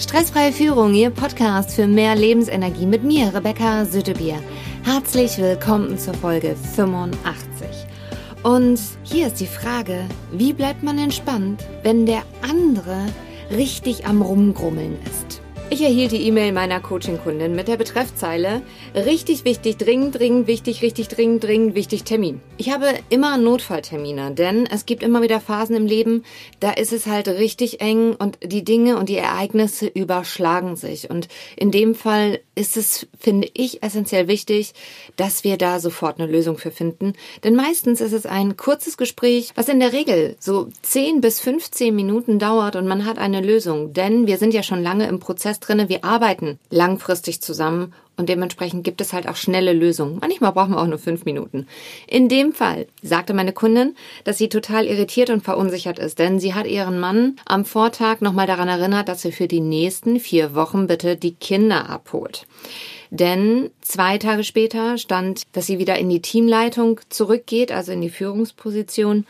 Stressfreie Führung, Ihr Podcast für mehr Lebensenergie mit mir, Rebecca Süttebier. Herzlich willkommen zur Folge 85. Und hier ist die Frage, wie bleibt man entspannt, wenn der andere richtig am Rumgrummeln ist? Ich erhielt die E-Mail meiner Coaching-Kundin mit der Betreffzeile richtig wichtig, dringend, dringend wichtig, richtig dringend, dringend wichtig Termin. Ich habe immer Notfalltermine, denn es gibt immer wieder Phasen im Leben, da ist es halt richtig eng und die Dinge und die Ereignisse überschlagen sich. Und in dem Fall ist es, finde ich, essentiell wichtig, dass wir da sofort eine Lösung für finden. Denn meistens ist es ein kurzes Gespräch, was in der Regel so 10 bis 15 Minuten dauert und man hat eine Lösung. Denn wir sind ja schon lange im Prozess drinne. Wir arbeiten langfristig zusammen und dementsprechend gibt es halt auch schnelle Lösungen. Manchmal brauchen wir auch nur fünf Minuten. In dem Fall sagte meine Kundin, dass sie total irritiert und verunsichert ist, denn sie hat ihren Mann am Vortag nochmal daran erinnert, dass sie für die nächsten vier Wochen bitte die Kinder abholt. Denn zwei Tage später stand, dass sie wieder in die Teamleitung zurückgeht, also in die Führungsposition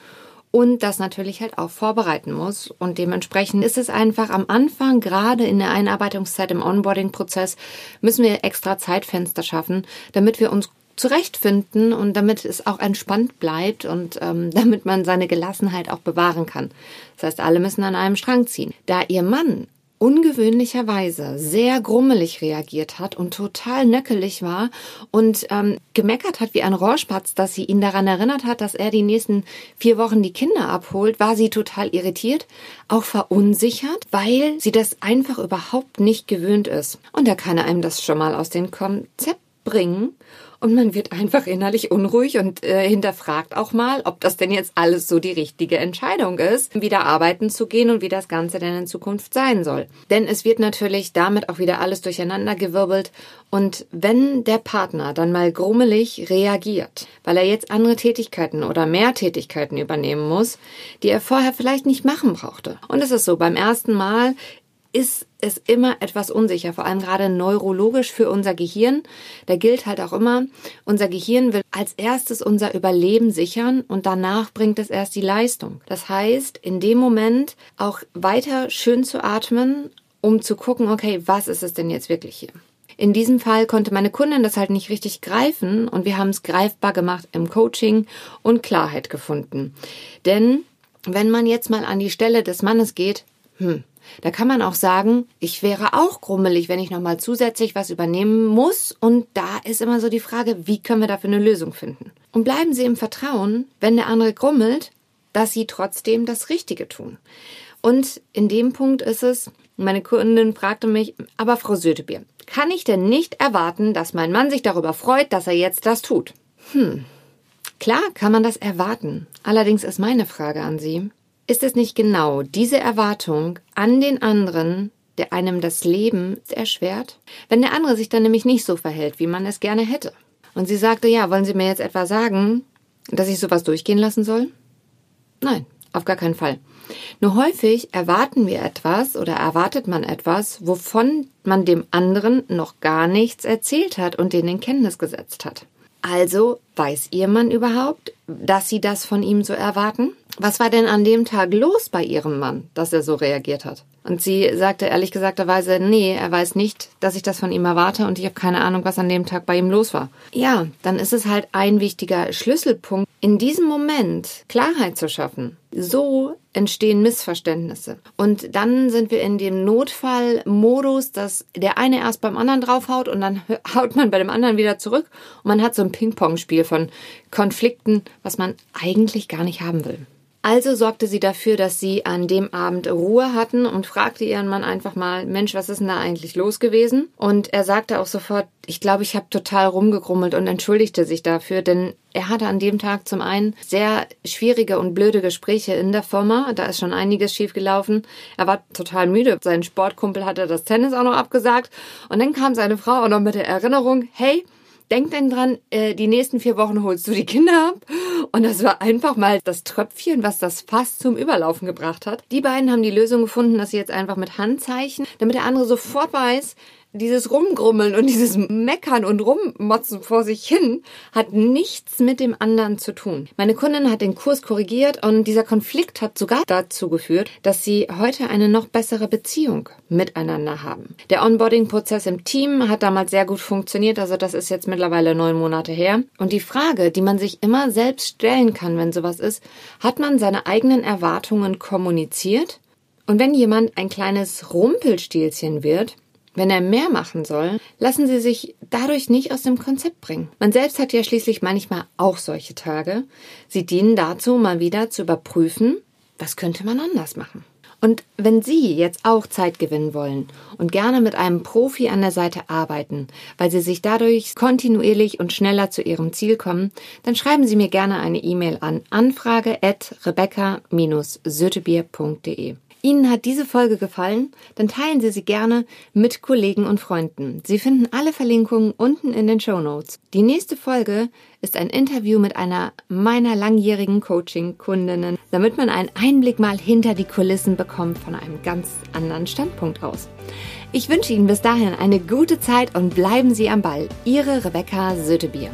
und das natürlich halt auch vorbereiten muss. Und dementsprechend ist es einfach am Anfang, gerade in der Einarbeitungszeit im Onboarding-Prozess, müssen wir extra Zeitfenster schaffen, damit wir uns zurechtfinden und damit es auch entspannt bleibt und ähm, damit man seine Gelassenheit auch bewahren kann. Das heißt, alle müssen an einem Strang ziehen. Da ihr Mann ungewöhnlicherweise sehr grummelig reagiert hat und total nöckelig war und ähm, gemeckert hat wie ein Rohrspatz, dass sie ihn daran erinnert hat, dass er die nächsten vier Wochen die Kinder abholt, war sie total irritiert, auch verunsichert, weil sie das einfach überhaupt nicht gewöhnt ist. Und da kann er einem das schon mal aus dem Konzept bringen und man wird einfach innerlich unruhig und äh, hinterfragt auch mal, ob das denn jetzt alles so die richtige Entscheidung ist, wieder arbeiten zu gehen und wie das Ganze denn in Zukunft sein soll. Denn es wird natürlich damit auch wieder alles durcheinander gewirbelt und wenn der Partner dann mal grummelig reagiert, weil er jetzt andere Tätigkeiten oder mehr Tätigkeiten übernehmen muss, die er vorher vielleicht nicht machen brauchte. Und es ist so, beim ersten Mal ist es immer etwas unsicher, vor allem gerade neurologisch für unser Gehirn. Da gilt halt auch immer, unser Gehirn will als erstes unser Überleben sichern und danach bringt es erst die Leistung. Das heißt, in dem Moment auch weiter schön zu atmen, um zu gucken, okay, was ist es denn jetzt wirklich hier? In diesem Fall konnte meine Kundin das halt nicht richtig greifen und wir haben es greifbar gemacht im Coaching und Klarheit gefunden. Denn wenn man jetzt mal an die Stelle des Mannes geht, hm, da kann man auch sagen, ich wäre auch grummelig, wenn ich nochmal zusätzlich was übernehmen muss. Und da ist immer so die Frage, wie können wir dafür eine Lösung finden? Und bleiben Sie im Vertrauen, wenn der andere grummelt, dass Sie trotzdem das Richtige tun. Und in dem Punkt ist es, meine Kundin fragte mich, aber Frau Sötebier, kann ich denn nicht erwarten, dass mein Mann sich darüber freut, dass er jetzt das tut? Hm. Klar kann man das erwarten. Allerdings ist meine Frage an Sie, ist es nicht genau diese Erwartung an den anderen, der einem das Leben erschwert? Wenn der andere sich dann nämlich nicht so verhält, wie man es gerne hätte. Und sie sagte, ja, wollen Sie mir jetzt etwa sagen, dass ich sowas durchgehen lassen soll? Nein, auf gar keinen Fall. Nur häufig erwarten wir etwas oder erwartet man etwas, wovon man dem anderen noch gar nichts erzählt hat und den in Kenntnis gesetzt hat. Also weiß Ihr Mann überhaupt, dass Sie das von ihm so erwarten? Was war denn an dem Tag los bei Ihrem Mann, dass er so reagiert hat? Und sie sagte ehrlich gesagterweise, nee, er weiß nicht, dass ich das von ihm erwarte und ich habe keine Ahnung, was an dem Tag bei ihm los war. Ja, dann ist es halt ein wichtiger Schlüsselpunkt, in diesem Moment Klarheit zu schaffen. So entstehen Missverständnisse. Und dann sind wir in dem Notfallmodus, dass der eine erst beim anderen draufhaut und dann haut man bei dem anderen wieder zurück und man hat so ein Ping-Pong-Spiel von Konflikten, was man eigentlich gar nicht haben will. Also sorgte sie dafür, dass sie an dem Abend Ruhe hatten und fragte ihren Mann einfach mal, Mensch, was ist denn da eigentlich los gewesen? Und er sagte auch sofort, ich glaube, ich habe total rumgegrummelt und entschuldigte sich dafür, denn er hatte an dem Tag zum einen sehr schwierige und blöde Gespräche in der Firma. Da ist schon einiges schiefgelaufen. Er war total müde. Sein Sportkumpel hatte das Tennis auch noch abgesagt. Und dann kam seine Frau auch noch mit der Erinnerung, hey, denk denn dran, äh, die nächsten vier Wochen holst du die Kinder ab. Und das war einfach mal das Tröpfchen, was das Fass zum Überlaufen gebracht hat. Die beiden haben die Lösung gefunden, dass sie jetzt einfach mit Handzeichen, damit der andere sofort weiß, dieses Rumgrummeln und dieses Meckern und Rummotzen vor sich hin hat nichts mit dem anderen zu tun. Meine Kundin hat den Kurs korrigiert und dieser Konflikt hat sogar dazu geführt, dass sie heute eine noch bessere Beziehung miteinander haben. Der Onboarding-Prozess im Team hat damals sehr gut funktioniert, also das ist jetzt mittlerweile neun Monate her. Und die Frage, die man sich immer selbst stellen kann, wenn sowas ist, hat man seine eigenen Erwartungen kommuniziert? Und wenn jemand ein kleines Rumpelstilzchen wird, wenn er mehr machen soll, lassen Sie sich dadurch nicht aus dem Konzept bringen. Man selbst hat ja schließlich manchmal auch solche Tage. Sie dienen dazu, mal wieder zu überprüfen, was könnte man anders machen. Und wenn Sie jetzt auch Zeit gewinnen wollen und gerne mit einem Profi an der Seite arbeiten, weil Sie sich dadurch kontinuierlich und schneller zu Ihrem Ziel kommen, dann schreiben Sie mir gerne eine E-Mail an anfrage at rebecca-sötebier.de. Ihnen hat diese Folge gefallen? Dann teilen Sie sie gerne mit Kollegen und Freunden. Sie finden alle Verlinkungen unten in den Show Notes. Die nächste Folge ist ein Interview mit einer meiner langjährigen Coaching-Kundinnen, damit man einen Einblick mal hinter die Kulissen bekommt von einem ganz anderen Standpunkt aus. Ich wünsche Ihnen bis dahin eine gute Zeit und bleiben Sie am Ball. Ihre Rebecca Sötebier.